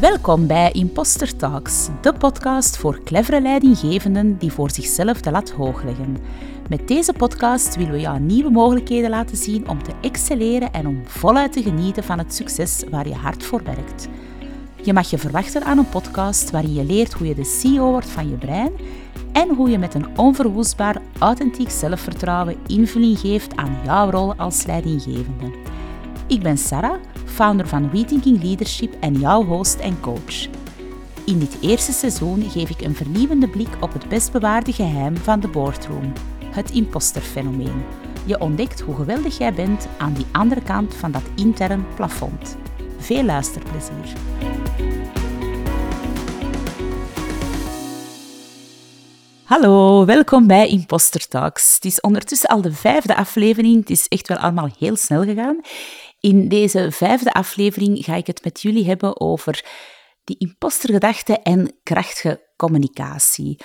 Welkom bij Imposter Talks, de podcast voor clevere leidinggevenden die voor zichzelf de lat hoog leggen. Met deze podcast willen we jou nieuwe mogelijkheden laten zien om te excelleren en om voluit te genieten van het succes waar je hard voor werkt. Je mag je verwachten aan een podcast waarin je leert hoe je de CEO wordt van je brein en hoe je met een onverwoestbaar, authentiek zelfvertrouwen invulling geeft aan jouw rol als leidinggevende. Ik ben Sarah founder van WeThinking Leadership en jouw host en coach. In dit eerste seizoen geef ik een vernieuwende blik op het best bewaarde geheim van de boardroom, het imposterfenomeen. Je ontdekt hoe geweldig jij bent aan die andere kant van dat intern plafond. Veel luisterplezier. Hallo, welkom bij Imposter Talks. Het is ondertussen al de vijfde aflevering. Het is echt wel allemaal heel snel gegaan. In deze vijfde aflevering ga ik het met jullie hebben over die impostergedachte en krachtige communicatie.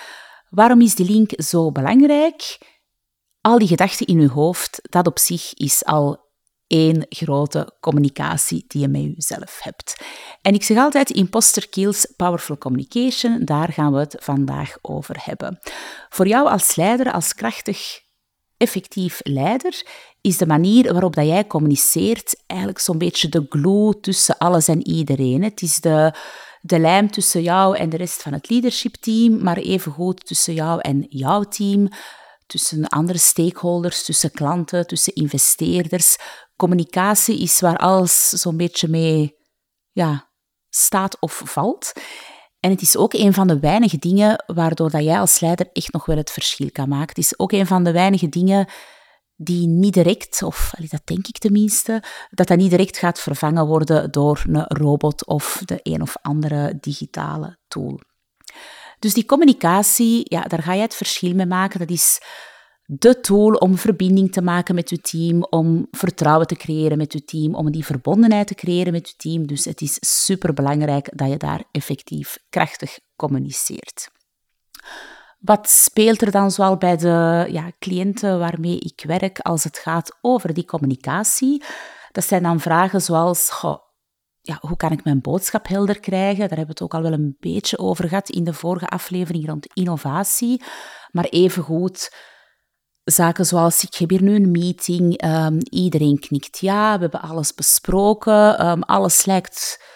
Waarom is die link zo belangrijk? Al die gedachten in je hoofd, dat op zich is al één grote communicatie die je met jezelf hebt. En ik zeg altijd, imposter kills powerful communication, daar gaan we het vandaag over hebben. Voor jou als leider, als krachtig effectief leider is de manier waarop dat jij communiceert eigenlijk zo'n beetje de glue tussen alles en iedereen. Het is de, de lijm tussen jou en de rest van het leadership team, maar evengoed tussen jou en jouw team, tussen andere stakeholders, tussen klanten, tussen investeerders. Communicatie is waar alles zo'n beetje mee ja, staat of valt. En het is ook een van de weinige dingen waardoor dat jij als leider echt nog wel het verschil kan maken. Het is ook een van de weinige dingen die niet direct, of dat denk ik tenminste, dat dat niet direct gaat vervangen worden door een robot of de een of andere digitale tool. Dus die communicatie, ja, daar ga je het verschil mee maken. Dat is de tool om verbinding te maken met je team, om vertrouwen te creëren met je team, om die verbondenheid te creëren met je team. Dus het is superbelangrijk dat je daar effectief krachtig communiceert. Wat speelt er dan zoal bij de ja, cliënten waarmee ik werk als het gaat over die communicatie? Dat zijn dan vragen zoals, ja, hoe kan ik mijn boodschap helder krijgen? Daar hebben we het ook al wel een beetje over gehad in de vorige aflevering rond innovatie. Maar evengoed zaken zoals, ik heb hier nu een meeting, um, iedereen knikt ja, we hebben alles besproken, um, alles lijkt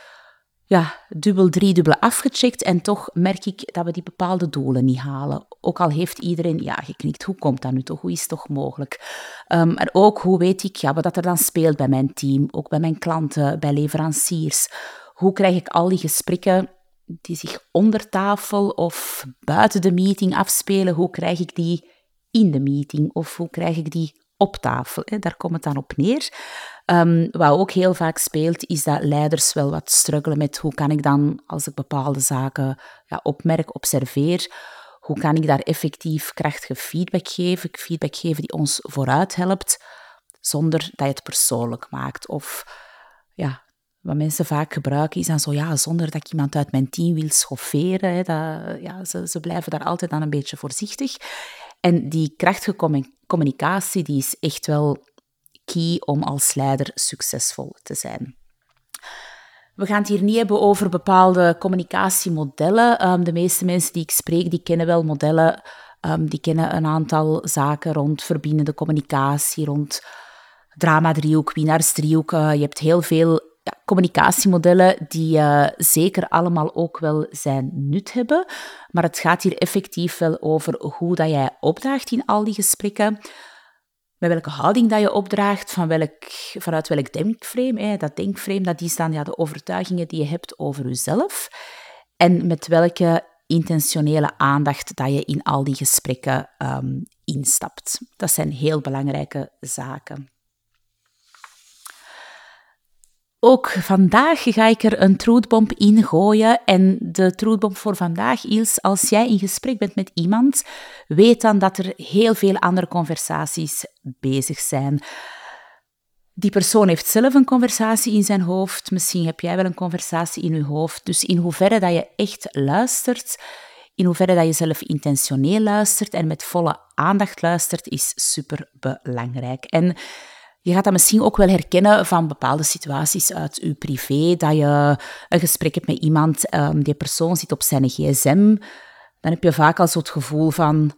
ja, dubbel, driedubbel afgecheckt en toch merk ik dat we die bepaalde doelen niet halen. Ook al heeft iedereen ja geknikt, hoe komt dat nu toch? Hoe is het toch mogelijk? Um, maar ook hoe weet ik ja, wat er dan speelt bij mijn team, ook bij mijn klanten, bij leveranciers. Hoe krijg ik al die gesprekken die zich onder tafel of buiten de meeting afspelen, hoe krijg ik die in de meeting of hoe krijg ik die op tafel? Hè? Daar komt het dan op neer. Um, wat ook heel vaak speelt, is dat leiders wel wat struggelen met hoe kan ik dan, als ik bepaalde zaken ja, opmerk, observeer, hoe kan ik daar effectief krachtige feedback geven, feedback geven die ons vooruit helpt, zonder dat je het persoonlijk maakt. Of ja, wat mensen vaak gebruiken is dan zo, ja, zonder dat ik iemand uit mijn team wil schofferen. Hè, dat, ja, ze, ze blijven daar altijd dan een beetje voorzichtig. En die krachtige communicatie die is echt wel key om als leider succesvol te zijn. We gaan het hier niet hebben over bepaalde communicatiemodellen. Ehm, de meeste mensen die ik spreek, die kennen wel modellen. Um, die kennen een aantal zaken rond verbindende communicatie, rond drama-driehoek, winnaarsdriehoek. Uh, je hebt heel veel ja, communicatiemodellen die uh, zeker allemaal ook wel zijn nut hebben. Maar het gaat hier effectief wel over hoe dat jij opdraagt in al die gesprekken. Met welke houding dat je opdraagt, van welk, vanuit welk denkframe. Dat denkframe dat is dan ja, de overtuigingen die je hebt over jezelf. En met welke intentionele aandacht dat je in al die gesprekken um, instapt. Dat zijn heel belangrijke zaken. Ook vandaag ga ik er een truthbomb in gooien. En de truthbomb voor vandaag is, als jij in gesprek bent met iemand, weet dan dat er heel veel andere conversaties bezig zijn. Die persoon heeft zelf een conversatie in zijn hoofd. Misschien heb jij wel een conversatie in je hoofd. Dus in hoeverre dat je echt luistert, in hoeverre dat je zelf intentioneel luistert en met volle aandacht luistert, is super belangrijk. En Je gaat dat misschien ook wel herkennen van bepaalde situaties uit je privé, dat je een gesprek hebt met iemand, um, die persoon zit op zijn gsm, dan heb je vaak al zo het gevoel van,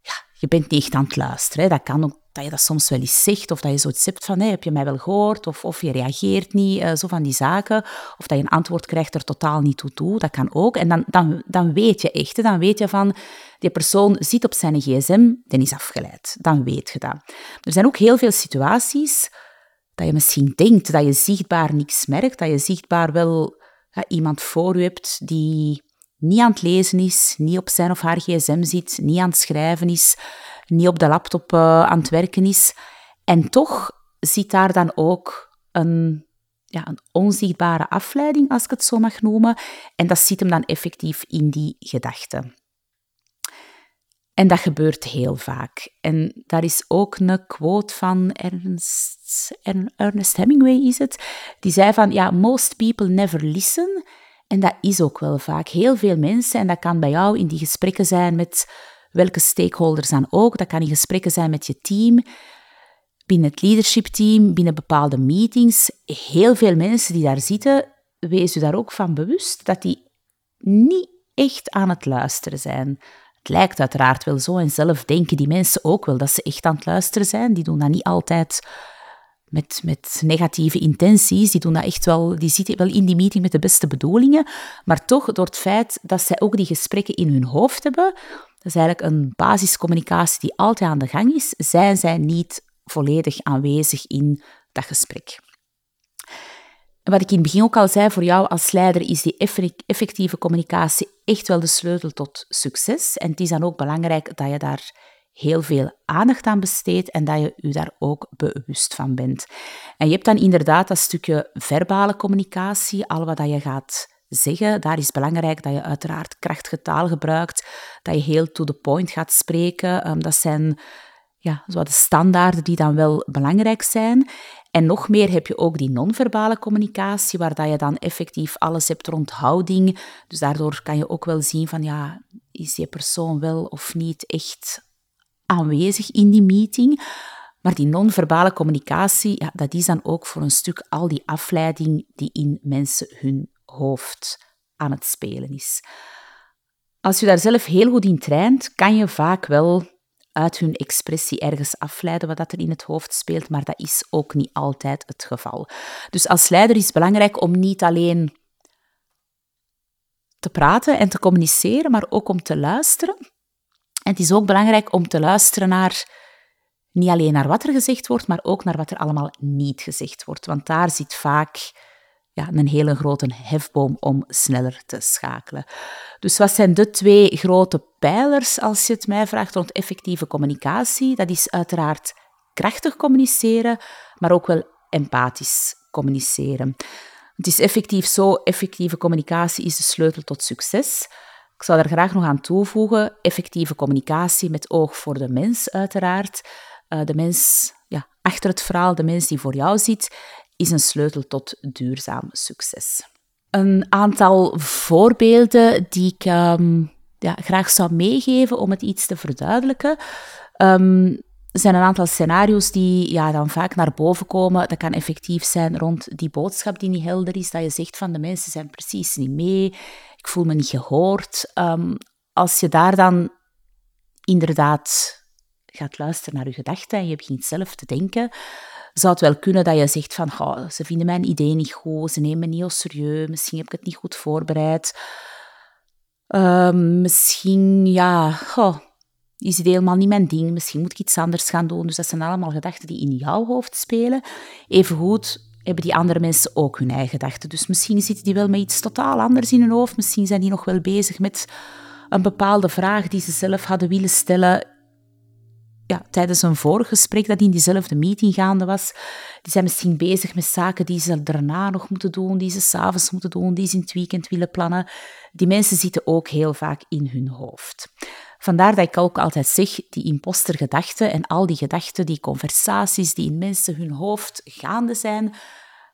ja, je bent niet echt aan het luisteren. Hè. Dat kan ook dat je dat soms wel eens zegt, of dat je zoiets hebt van, hey, heb je mij wel gehoord, of, of je reageert niet, uh, zo van die zaken, of dat je een antwoord krijgt er totaal niet toe toe, dat kan ook. En dan, dan, dan weet je echt, dan weet je van, die persoon zit op zijn gsm, die is afgeleid. Dan weet je dat. Er zijn ook heel veel situaties dat je misschien denkt dat je zichtbaar niks merkt, dat je zichtbaar wel iemand voor je hebt die niet aan het lezen is, niet op zijn of haar gsm zit, niet aan het schrijven is, niet op de laptop uh, aan het werken is. En toch zit daar dan ook een, ja, een onzichtbare afleiding, als ik het zo mag noemen. En dat zit hem dan effectief in die gedachten. En dat gebeurt heel vaak. En daar is ook een quote van Ernest, Ernest Hemingway, is het. Die zei van, ja, most people never listen. En dat is ook wel vaak. Heel veel mensen, en dat kan bij jou in die gesprekken zijn met welke stakeholders dan ook. Dat kan in gesprekken zijn met je team, binnen het leadership team, binnen bepaalde meetings. Heel veel mensen die daar zitten, wees u daar ook van bewust dat die niet echt aan het luisteren zijn. Het lijkt uiteraard wel zo en zelf denken die mensen ook wel dat ze echt aan het luisteren zijn. Die doen dat niet altijd met, met negatieve intenties. Die doen dat echt wel, die zitten wel in die meeting met de beste bedoelingen. Maar toch, door het feit dat zij ook die gesprekken in hun hoofd hebben, dat is eigenlijk een basiscommunicatie die altijd aan de gang is, zijn zij niet volledig aanwezig in dat gesprek. Wat ik in het begin ook al zei, voor jou als leider is die effectieve communicatie echt wel de sleutel tot succes. En het is dan ook belangrijk dat je daar heel veel aandacht aan besteedt en dat je je daar ook bewust van bent. En je hebt dan inderdaad dat stukje verbale communicatie, al wat je gaat zeggen. Daar is belangrijk dat je uiteraard krachtige taal gebruikt, dat je heel to the point gaat spreken. Ehm, dat zijn ja, zo de standaarden die dan wel belangrijk zijn. En nog meer heb je ook die non-verbale communicatie, waar dat je dan effectief alles hebt rond houding. Dus daardoor kan je ook wel zien van, ja, is die persoon wel of niet echt aanwezig in die meeting? Maar die non-verbale communicatie, ja, dat is dan ook voor een stuk al die afleiding die in mensen hun hoofd aan het spelen is. Als je daar zelf heel goed in traint, kan je vaak wel uit hun expressie ergens afleiden wat dat er in het hoofd speelt, maar dat is ook niet altijd het geval. Dus als leider is het belangrijk om niet alleen te praten en te communiceren, maar ook om te luisteren. Het is ook belangrijk om te luisteren naar niet alleen naar wat er gezegd wordt, maar ook naar wat er allemaal niet gezegd wordt. Want daar zit vaak ja, een hele grote hefboom om sneller te schakelen. Dus wat zijn de twee grote pijlers, als je het mij vraagt, rond effectieve communicatie? Dat is uiteraard krachtig communiceren, maar ook wel empathisch communiceren. Het is effectief zo, effectieve communicatie is de sleutel tot succes. Ik zou daar graag nog aan toevoegen, effectieve communicatie met oog voor de mens uiteraard. Uh, de mens ja, achter het verhaal, de mens die voor jou zit is een sleutel tot duurzaam succes. Een aantal voorbeelden die ik um, ja, graag zou meegeven om het iets te verduidelijken. Um, er zijn een aantal scenario's die ja, dan vaak naar boven komen. Dat kan effectief zijn rond die boodschap die niet helder is. Dat je zegt van de mensen zijn precies niet mee. Ik voel me niet gehoord. Um, als je daar dan inderdaad gaat luisteren naar je gedachten en je begint zelf te denken, zou het wel kunnen dat je zegt van, oh, ze vinden mijn idee niet goed, ze nemen me niet serieus, misschien heb ik het niet goed voorbereid. Ehm, misschien, ja, is het helemaal niet mijn ding, misschien moet ik iets anders gaan doen. Dus dat zijn allemaal gedachten die in jouw hoofd spelen. Evengoed hebben die andere mensen ook hun eigen gedachten. Dus misschien zitten die wel met iets totaal anders in hun hoofd. Misschien zijn die nog wel bezig met een bepaalde vraag die ze zelf hadden willen stellen ja, tijdens een vorig gesprek dat in diezelfde meeting gaande was, die zijn misschien bezig met zaken die ze daarna nog moeten doen, die ze s'avonds moeten doen, die ze in het weekend willen plannen. Die mensen zitten ook heel vaak in hun hoofd. Vandaar dat ik ook altijd zeg, die impostergedachten en al die gedachten, die conversaties die in mensen hun hoofd gaande zijn,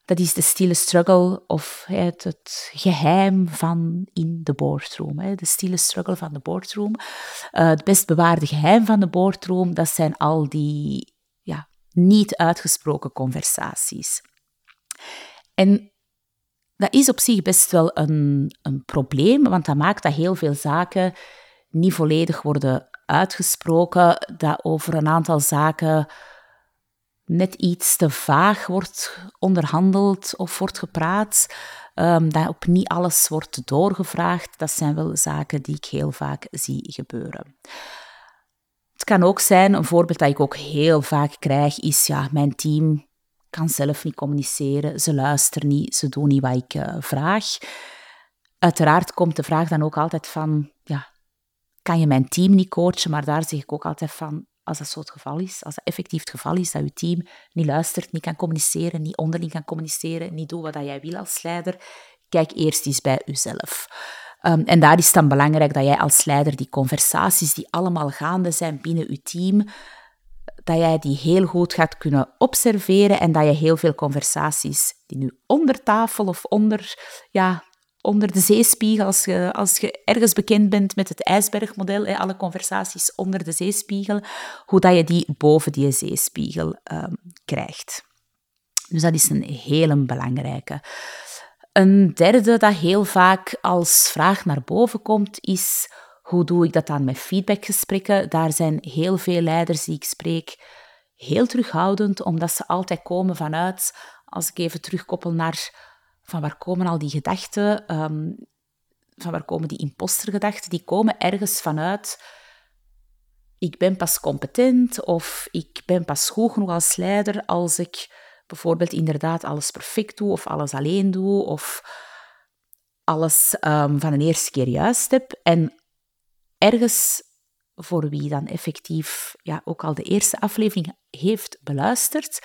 dat is de stille struggle of het, geheim van in de boardroom. Hè. De stille struggle van de boardroom. Uh, het best bewaarde geheim van de boardroom, dat zijn al die, ja, niet uitgesproken conversaties. En dat is op zich best wel een, een probleem, want dat maakt dat heel veel zaken niet volledig worden uitgesproken, dat over een aantal zaken net iets te vaag wordt onderhandeld of wordt gepraat, um, dat op niet alles wordt doorgevraagd. Dat zijn wel zaken die ik heel vaak zie gebeuren. Het kan ook zijn, een voorbeeld dat ik ook heel vaak krijg, is ja, mijn team kan zelf niet communiceren, ze luisteren niet, ze doen niet wat ik uh, vraag. Uiteraard komt de vraag dan ook altijd van, kan je mijn team niet coachen? Maar daar zeg ik ook altijd van, als dat zo het geval is, als dat effectief het geval is, dat je team niet luistert, niet kan communiceren, niet onderling kan communiceren, niet doet wat jij wil als leider, kijk eerst eens bij jezelf. Um, en daar is dan belangrijk dat jij als leider die conversaties die allemaal gaande zijn binnen je team, dat jij die heel goed gaat kunnen observeren en dat je heel veel conversaties die nu onder tafel of onder ja, onder de zeespiegel, als je, als je ergens bekend bent met het ijsbergmodel, alle conversaties onder de zeespiegel, hoe dat je die boven die zeespiegel um, krijgt. Dus dat is een hele belangrijke. Een derde dat heel vaak als vraag naar boven komt, is hoe doe ik dat dan met feedbackgesprekken? Daar zijn heel veel leiders die ik spreek heel terughoudend, omdat ze altijd komen vanuit, als ik even terugkoppel naar van waar komen al die gedachten, um, van waar komen die impostergedachten, die komen ergens vanuit ik ben pas competent of ik ben pas goed genoeg als leider als ik bijvoorbeeld inderdaad alles perfect doe of alles alleen doe of alles um, van een eerste keer juist heb. En ergens voor wie dan effectief ja, ook al de eerste aflevering heeft beluisterd,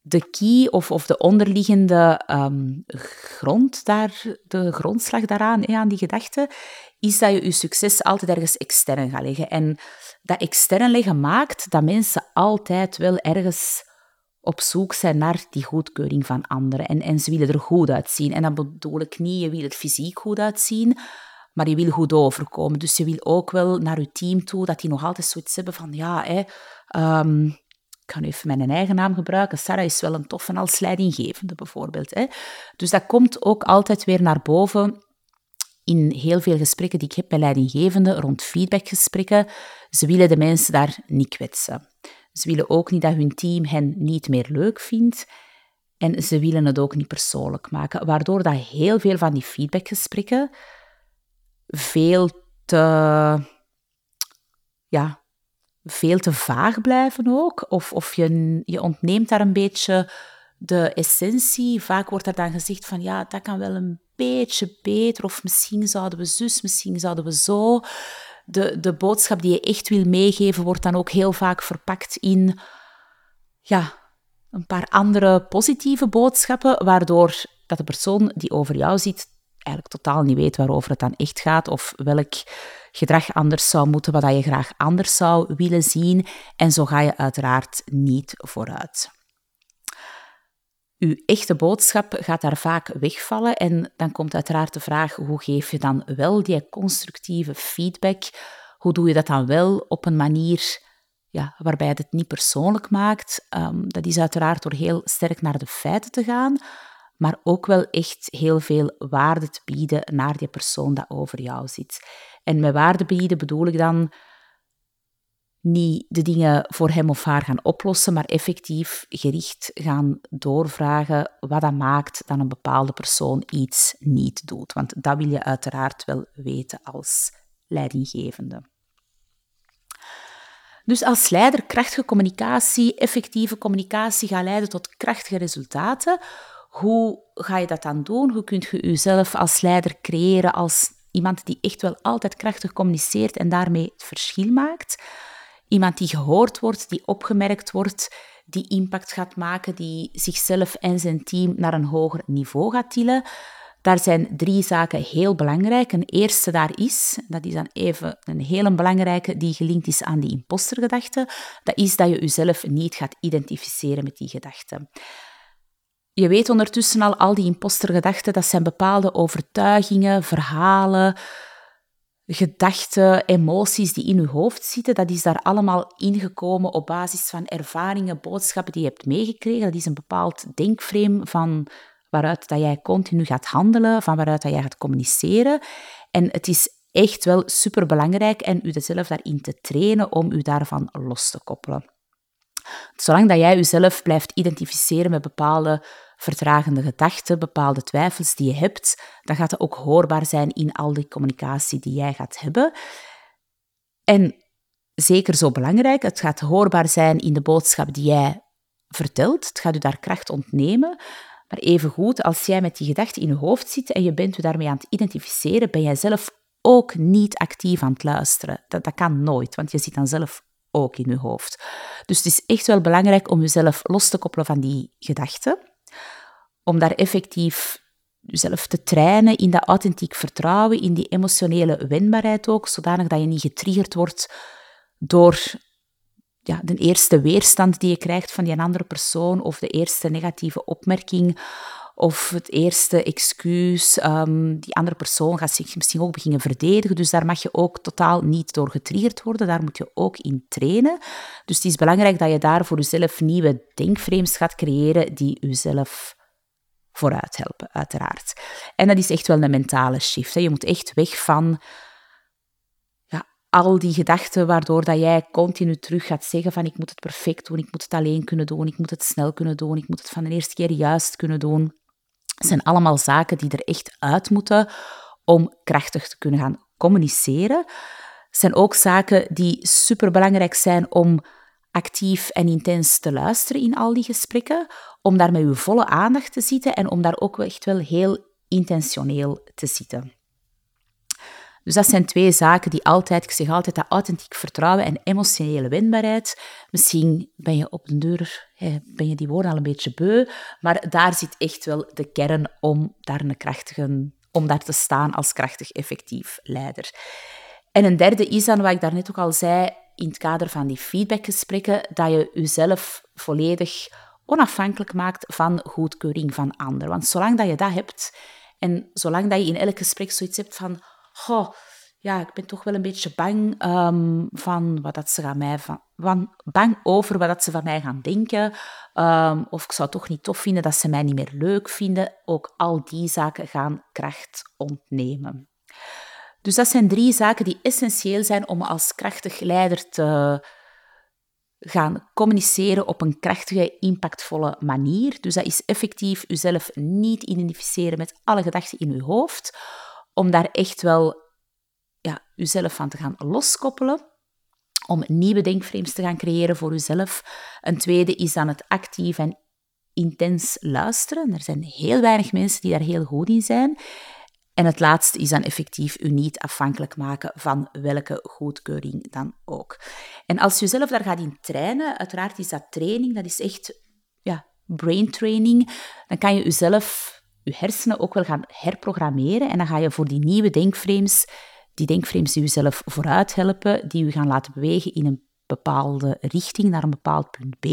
de key of, of de onderliggende um, grond daar, de grondslag daaraan, aan die gedachte, is dat je je succes altijd ergens extern gaat leggen. En dat extern leggen maakt dat mensen altijd wel ergens op zoek zijn naar die goedkeuring van anderen. En, en ze willen er goed uitzien. En dan bedoel ik niet, je wil er fysiek goed uitzien, maar je wil goed overkomen. Dus je wil ook wel naar je team toe, dat die nog altijd zoiets hebben van, ja, hè, um, ik ga nu even mijn eigen naam gebruiken. Sarah is wel een toffe als leidinggevende, bijvoorbeeld. Hè. Dus dat komt ook altijd weer naar boven in heel veel gesprekken die ik heb met leidinggevenden rond feedbackgesprekken. Ze willen de mensen daar niet kwetsen. Ze willen ook niet dat hun team hen niet meer leuk vindt. En ze willen het ook niet persoonlijk maken, waardoor dat heel veel van die feedbackgesprekken veel te ja, veel te vaag blijven ook. Of, of je, je ontneemt daar een beetje de essentie. Vaak wordt er dan gezegd van ja, dat kan wel een beetje beter. Of misschien zouden we zus, misschien zouden we zo. De, de boodschap die je echt wil meegeven wordt dan ook heel vaak verpakt in ja, een paar andere positieve boodschappen, waardoor dat de persoon die over jou zit eigenlijk totaal niet weet waarover het dan echt gaat of welk gedrag anders zou moeten, wat je graag anders zou willen zien. En zo ga je uiteraard niet vooruit. Uw echte boodschap gaat daar vaak wegvallen en dan komt uiteraard de vraag hoe geef je dan wel die constructieve feedback? Hoe doe je dat dan wel op een manier ja, waarbij het het niet persoonlijk maakt? Um, dat is uiteraard door heel sterk naar de feiten te gaan, maar ook wel echt heel veel waarde te bieden naar die persoon dat over jou zit. En met waarde bieden bedoel ik dan niet de dingen voor hem of haar gaan oplossen, maar effectief gericht gaan doorvragen wat dat maakt dat een bepaalde persoon iets niet doet. Want dat wil je uiteraard wel weten als leidinggevende. Dus als leider krachtige communicatie, effectieve communicatie gaat leiden tot krachtige resultaten. Hoe ga je dat dan doen? Hoe kun je jezelf als leider creëren als iemand die echt wel altijd krachtig communiceert en daarmee het verschil maakt? Iemand die gehoord wordt, die opgemerkt wordt, die impact gaat maken, die zichzelf en zijn team naar een hoger niveau gaat tillen. Daar zijn drie zaken heel belangrijk. Een eerste daar is, dat is dan even een hele belangrijke die gelinkt is aan die impostergedachte, dat is dat je jezelf niet gaat identificeren met die gedachte. Je weet ondertussen al, al die impostergedachten, dat zijn bepaalde overtuigingen, verhalen, gedachten, emoties die in je hoofd zitten, dat is daar allemaal ingekomen op basis van ervaringen, boodschappen die je hebt meegekregen. Dat is een bepaald denkframe van waaruit dat jij continu gaat handelen, van waaruit dat jij gaat communiceren. En het is echt wel superbelangrijk en u zelf daarin te trainen om u daarvan los te koppelen. Zolang dat jij jezelf blijft identificeren met bepaalde vertragende gedachten, bepaalde twijfels die je hebt, dan gaat dat ook hoorbaar zijn in al die communicatie die jij gaat hebben. En zeker zo belangrijk, het gaat hoorbaar zijn in de boodschap die jij vertelt. Het gaat u daar kracht ontnemen. Maar evengoed, als jij met die gedachten in je hoofd zit en je bent u daarmee aan het identificeren, ben jij zelf ook niet actief aan het luisteren. Dat, dat kan nooit, want je zit dan zelf ook in je hoofd. Dus het is echt wel belangrijk om jezelf los te koppelen van die gedachten, om daar effectief jezelf te trainen in dat authentiek vertrouwen, in die emotionele wendbaarheid ook, zodanig dat je niet getriggerd wordt door ja, de eerste weerstand die je krijgt van die andere persoon of de eerste negatieve opmerking of het eerste excuus. Um, die andere persoon gaat zich misschien ook beginnen verdedigen. Dus daar mag je ook totaal niet door getriggerd worden. Daar moet je ook in trainen. Dus het is belangrijk dat je daar voor jezelf nieuwe denkframes gaat creëren die jezelf vooruit helpen, uiteraard. En dat is echt wel een mentale shift. Hè. Je moet echt weg van al die gedachten waardoor dat jij continu terug gaat zeggen van ik moet het perfect doen, ik moet het alleen kunnen doen, ik moet het snel kunnen doen, ik moet het van de eerste keer juist kunnen doen. Het zijn allemaal zaken die er echt uit moeten om krachtig te kunnen gaan communiceren. Het zijn ook zaken die superbelangrijk zijn om actief en intens te luisteren in al die gesprekken, om daar met uw volle aandacht te zitten en om daar ook echt wel heel intentioneel te zitten. Dus dat zijn twee zaken die altijd, ik zeg altijd, dat authentiek vertrouwen en emotionele wendbaarheid. Misschien ben je op de deur, ben je die woorden al een beetje beu, maar daar zit echt wel de kern om daar een krachtige, om daar te staan als krachtig effectief leider. En een derde is dan, wat ik daarnet ook al zei, in het kader van die feedbackgesprekken, dat je jezelf volledig onafhankelijk maakt van goedkeuring van anderen. Want zolang dat je dat hebt, en zolang dat je in elk gesprek zoiets hebt van ja, ik ben toch wel een beetje bang um, van wat dat ze gaan mij van, bang over wat dat ze van mij gaan denken. Um, of ik zou het toch niet tof vinden dat ze mij niet meer leuk vinden. Ook al die zaken gaan kracht ontnemen. Dus dat zijn drie zaken die essentieel zijn om als krachtig leider te gaan communiceren op een krachtige, impactvolle manier. Dus dat is effectief uzelf niet identificeren met alle gedachten in uw hoofd om daar echt wel ja, jezelf van te gaan loskoppelen. Om nieuwe denkframes te gaan creëren voor jezelf. Een tweede is dan het actief en intens luisteren. Er zijn heel weinig mensen die daar heel goed in zijn. En het laatste is dan effectief u niet afhankelijk maken van welke goedkeuring dan ook. En als je jezelf daar gaat in trainen, uiteraard is dat training, dat is echt ja, brain training, dan kan je jezelf je hersenen ook wel gaan herprogrammeren. En dan ga je voor die nieuwe denkframes, die denkframes die je zelf vooruit helpen, die je gaan laten bewegen in een bepaalde richting, naar een bepaald punt B.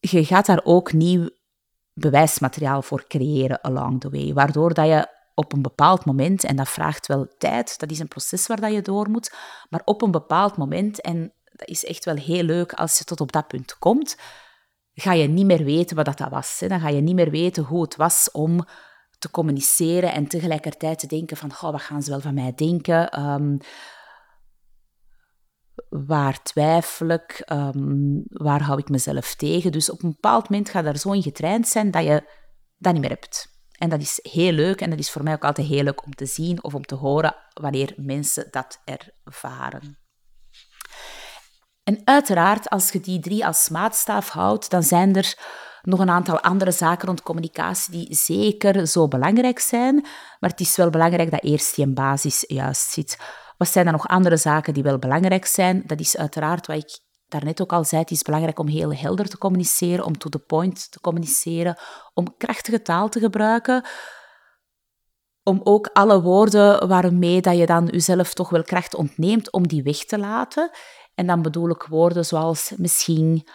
Je gaat daar ook nieuw bewijsmateriaal voor creëren along the way, waardoor dat je op een bepaald moment, en dat vraagt wel tijd, dat is een proces waar dat je door moet, maar op een bepaald moment, en dat is echt wel heel leuk als je tot op dat punt komt, ga je niet meer weten wat dat was. Hè. Dan ga je niet meer weten hoe het was om te communiceren en tegelijkertijd te denken van, wat gaan ze wel van mij denken? Um, waar twijfel ik? Ehm, waar hou ik mezelf tegen? Dus op een bepaald moment ga je daar zo in getraind zijn dat je dat niet meer hebt. En dat is heel leuk en dat is voor mij ook altijd heel leuk om te zien of om te horen wanneer mensen dat ervaren. En uiteraard, als je die drie als maatstaaf houdt, dan zijn er nog een aantal andere zaken rond communicatie die zeker zo belangrijk zijn. Maar het is wel belangrijk dat eerst die basis juist zit. Wat zijn dan nog andere zaken die wel belangrijk zijn? Dat is uiteraard wat ik daarnet ook al zei. Het is belangrijk om heel helder te communiceren, om to the point te communiceren, om krachtige taal te gebruiken. Om ook alle woorden waarmee dat je dan jezelf toch wel kracht ontneemt, om die weg te laten. En dan bedoel ik woorden zoals misschien,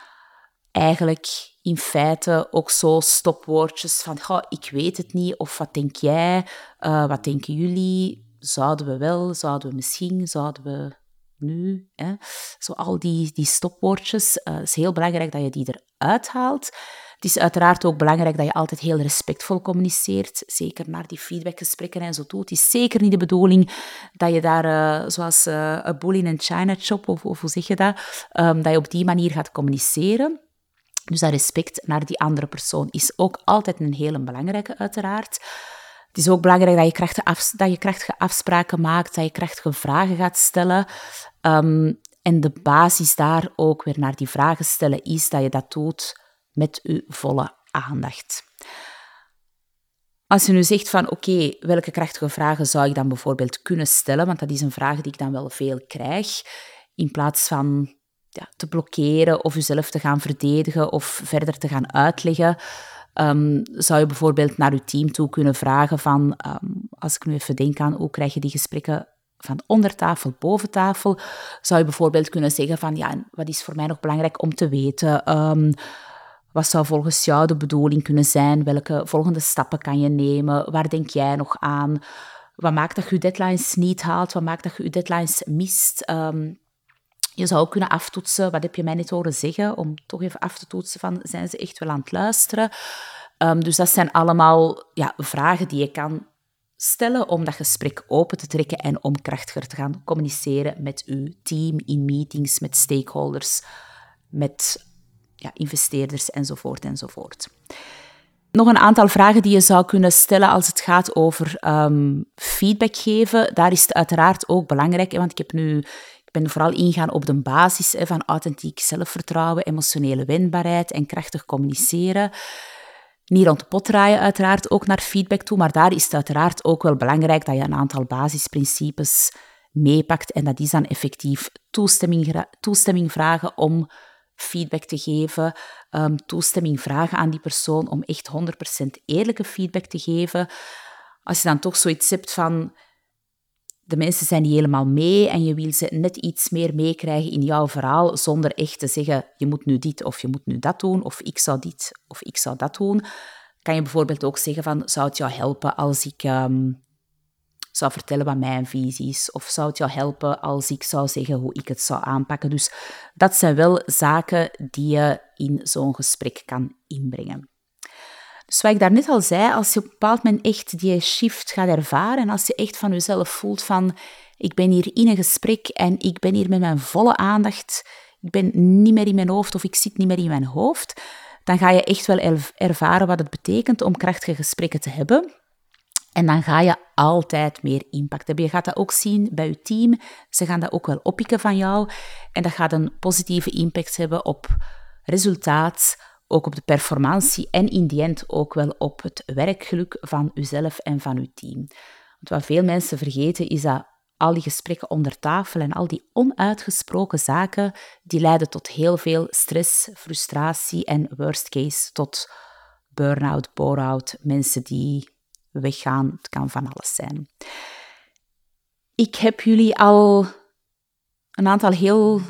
eigenlijk, in feite ook zo stopwoordjes van ik weet het niet, of wat denk jij, uh, wat denken jullie, zouden we wel, zouden we misschien, zouden we nu. Hè? Zo al die, die stopwoordjes. Het is heel belangrijk dat je die eruit haalt. Het is uiteraard ook belangrijk dat je altijd heel respectvol communiceert. Zeker naar die feedbackgesprekken en zo toe. Het is zeker niet de bedoeling dat je daar, uh, zoals uh, een bull in china shop, of, of hoe zeg je dat, um, dat je op die manier gaat communiceren. Dus dat respect naar die andere persoon is ook altijd een hele belangrijke, uiteraard. Het is ook belangrijk dat je krachtige, af, dat je krachtige afspraken maakt, dat je krachtige vragen gaat stellen. Um, en de basis daar ook weer naar die vragen stellen is dat je dat doet met je volle aandacht. Als je nu zegt van oké, welke krachtige vragen zou ik dan bijvoorbeeld kunnen stellen, want dat is een vraag die ik dan wel veel krijg, in plaats van ja, te blokkeren of jezelf te gaan verdedigen of verder te gaan uitleggen, um, zou je bijvoorbeeld naar je team toe kunnen vragen van, um, als ik nu even denk aan hoe krijg je die gesprekken van onder tafel, boven tafel, zou je bijvoorbeeld kunnen zeggen van, ja, wat is voor mij nog belangrijk om te weten? Um, wat zou volgens jou de bedoeling kunnen zijn? Welke volgende stappen kan je nemen? Waar denk jij nog aan? Wat maakt dat je je deadlines niet haalt? Wat maakt dat je je deadlines mist? Je zou ook kunnen aftoetsen, wat heb je mij net horen zeggen, om toch even af te toetsen van, zijn ze echt wel aan het luisteren? Um, dus dat zijn allemaal ja, vragen die je kan stellen om dat gesprek open te trekken en om krachtiger te gaan communiceren met uw team in meetings, met stakeholders, met ja, investeerders enzovoort enzovoort. Nog een aantal vragen die je zou kunnen stellen als het gaat over um, feedback geven. Daar is het uiteraard ook belangrijk, want ik heb nu ik ben vooral ingaan op de basis hè, van authentiek zelfvertrouwen, emotionele wendbaarheid en krachtig communiceren. Niet rond de pot draaien, uiteraard ook naar feedback toe, maar daar is het uiteraard ook wel belangrijk dat je een aantal basisprincipes meepakt en dat is dan effectief toestemming, toestemming vragen om feedback te geven, um, toestemming vragen aan die persoon om echt 100% eerlijke feedback te geven. Als je dan toch zoiets hebt van de mensen zijn niet helemaal mee en je wil ze net iets meer meekrijgen in jouw verhaal zonder echt te zeggen je moet nu dit of je moet nu dat doen of ik zou dit of ik zou dat doen. Kan je bijvoorbeeld ook zeggen van zou het jou helpen als ik ehm, zou vertellen wat mijn visie is of zou het jou helpen als ik zou zeggen hoe ik het zou aanpakken. Dus dat zijn wel zaken die je in zo'n gesprek kan inbrengen. Dus wat ik daarnet al zei, als je op een bepaald moment echt die shift gaat ervaren en als je echt van jezelf voelt van ik ben hier in een gesprek en ik ben hier met mijn volle aandacht, ik ben niet meer in mijn hoofd of ik zit niet meer in mijn hoofd, dan ga je echt wel ervaren wat het betekent om krachtige gesprekken te hebben. En dan ga je altijd meer impact hebben. Je gaat dat ook zien bij je team. Ze gaan dat ook wel oppikken van jou. En dat gaat een positieve impact hebben op resultaat, ook op de performantie en in die end ook wel op het werkgeluk van uzelf en van uw team. Want wat veel mensen vergeten is dat al die gesprekken onder tafel en al die onuitgesproken zaken, die leiden tot heel veel stress, frustratie en worst case tot burn-out, bore-out, mensen die weggaan. Het kan van alles zijn. Ik heb jullie al een aantal heel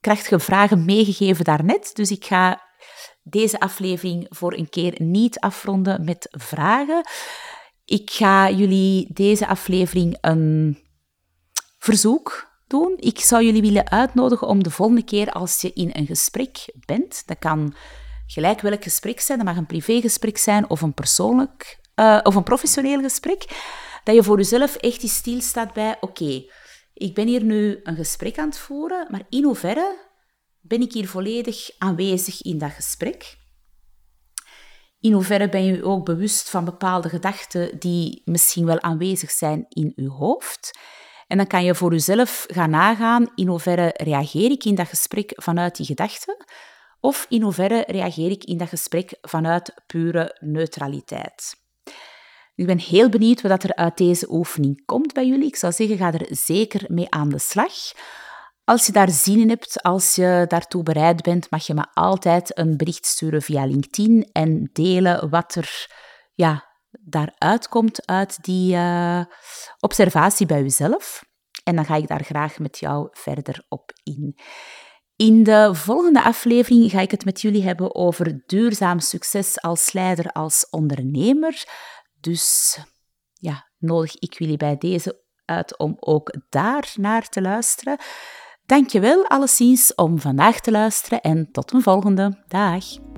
krachtige vragen meegegeven daarnet, dus ik ga deze aflevering voor een keer niet afronden met vragen. Ik ga jullie deze aflevering een verzoek doen. Ik zou jullie willen uitnodigen om de volgende keer als je in een gesprek bent, dat kan gelijk welk gesprek zijn, dat mag een privégesprek zijn of een persoonlijk uh, of een professioneel gesprek, dat je voor jezelf echt die stilstaat bij, oké, ik ben hier nu een gesprek aan het voeren, maar in hoeverre ben ik hier volledig aanwezig in dat gesprek? In hoeverre ben je ook bewust van bepaalde gedachten die misschien wel aanwezig zijn in je hoofd? En dan kan je voor jezelf gaan nagaan in hoeverre reageer ik in dat gesprek vanuit die gedachten of in hoeverre reageer ik in dat gesprek vanuit pure neutraliteit. Ik ben heel benieuwd wat er uit deze oefening komt bij jullie. Ik zou zeggen, ga er zeker mee aan de slag. Als je daar zin in hebt, als je daartoe bereid bent, mag je me altijd een bericht sturen via LinkedIn en delen wat er ja, daaruit komt uit die uh, observatie bij jezelf. En dan ga ik daar graag met jou verder op in. In de volgende aflevering ga ik het met jullie hebben over duurzaam succes als leider, als ondernemer. Dus ja, nodig ik jullie bij deze uit om ook daar naar te luisteren. Dankjewel alleszins om vandaag te luisteren en tot een volgende. Dag!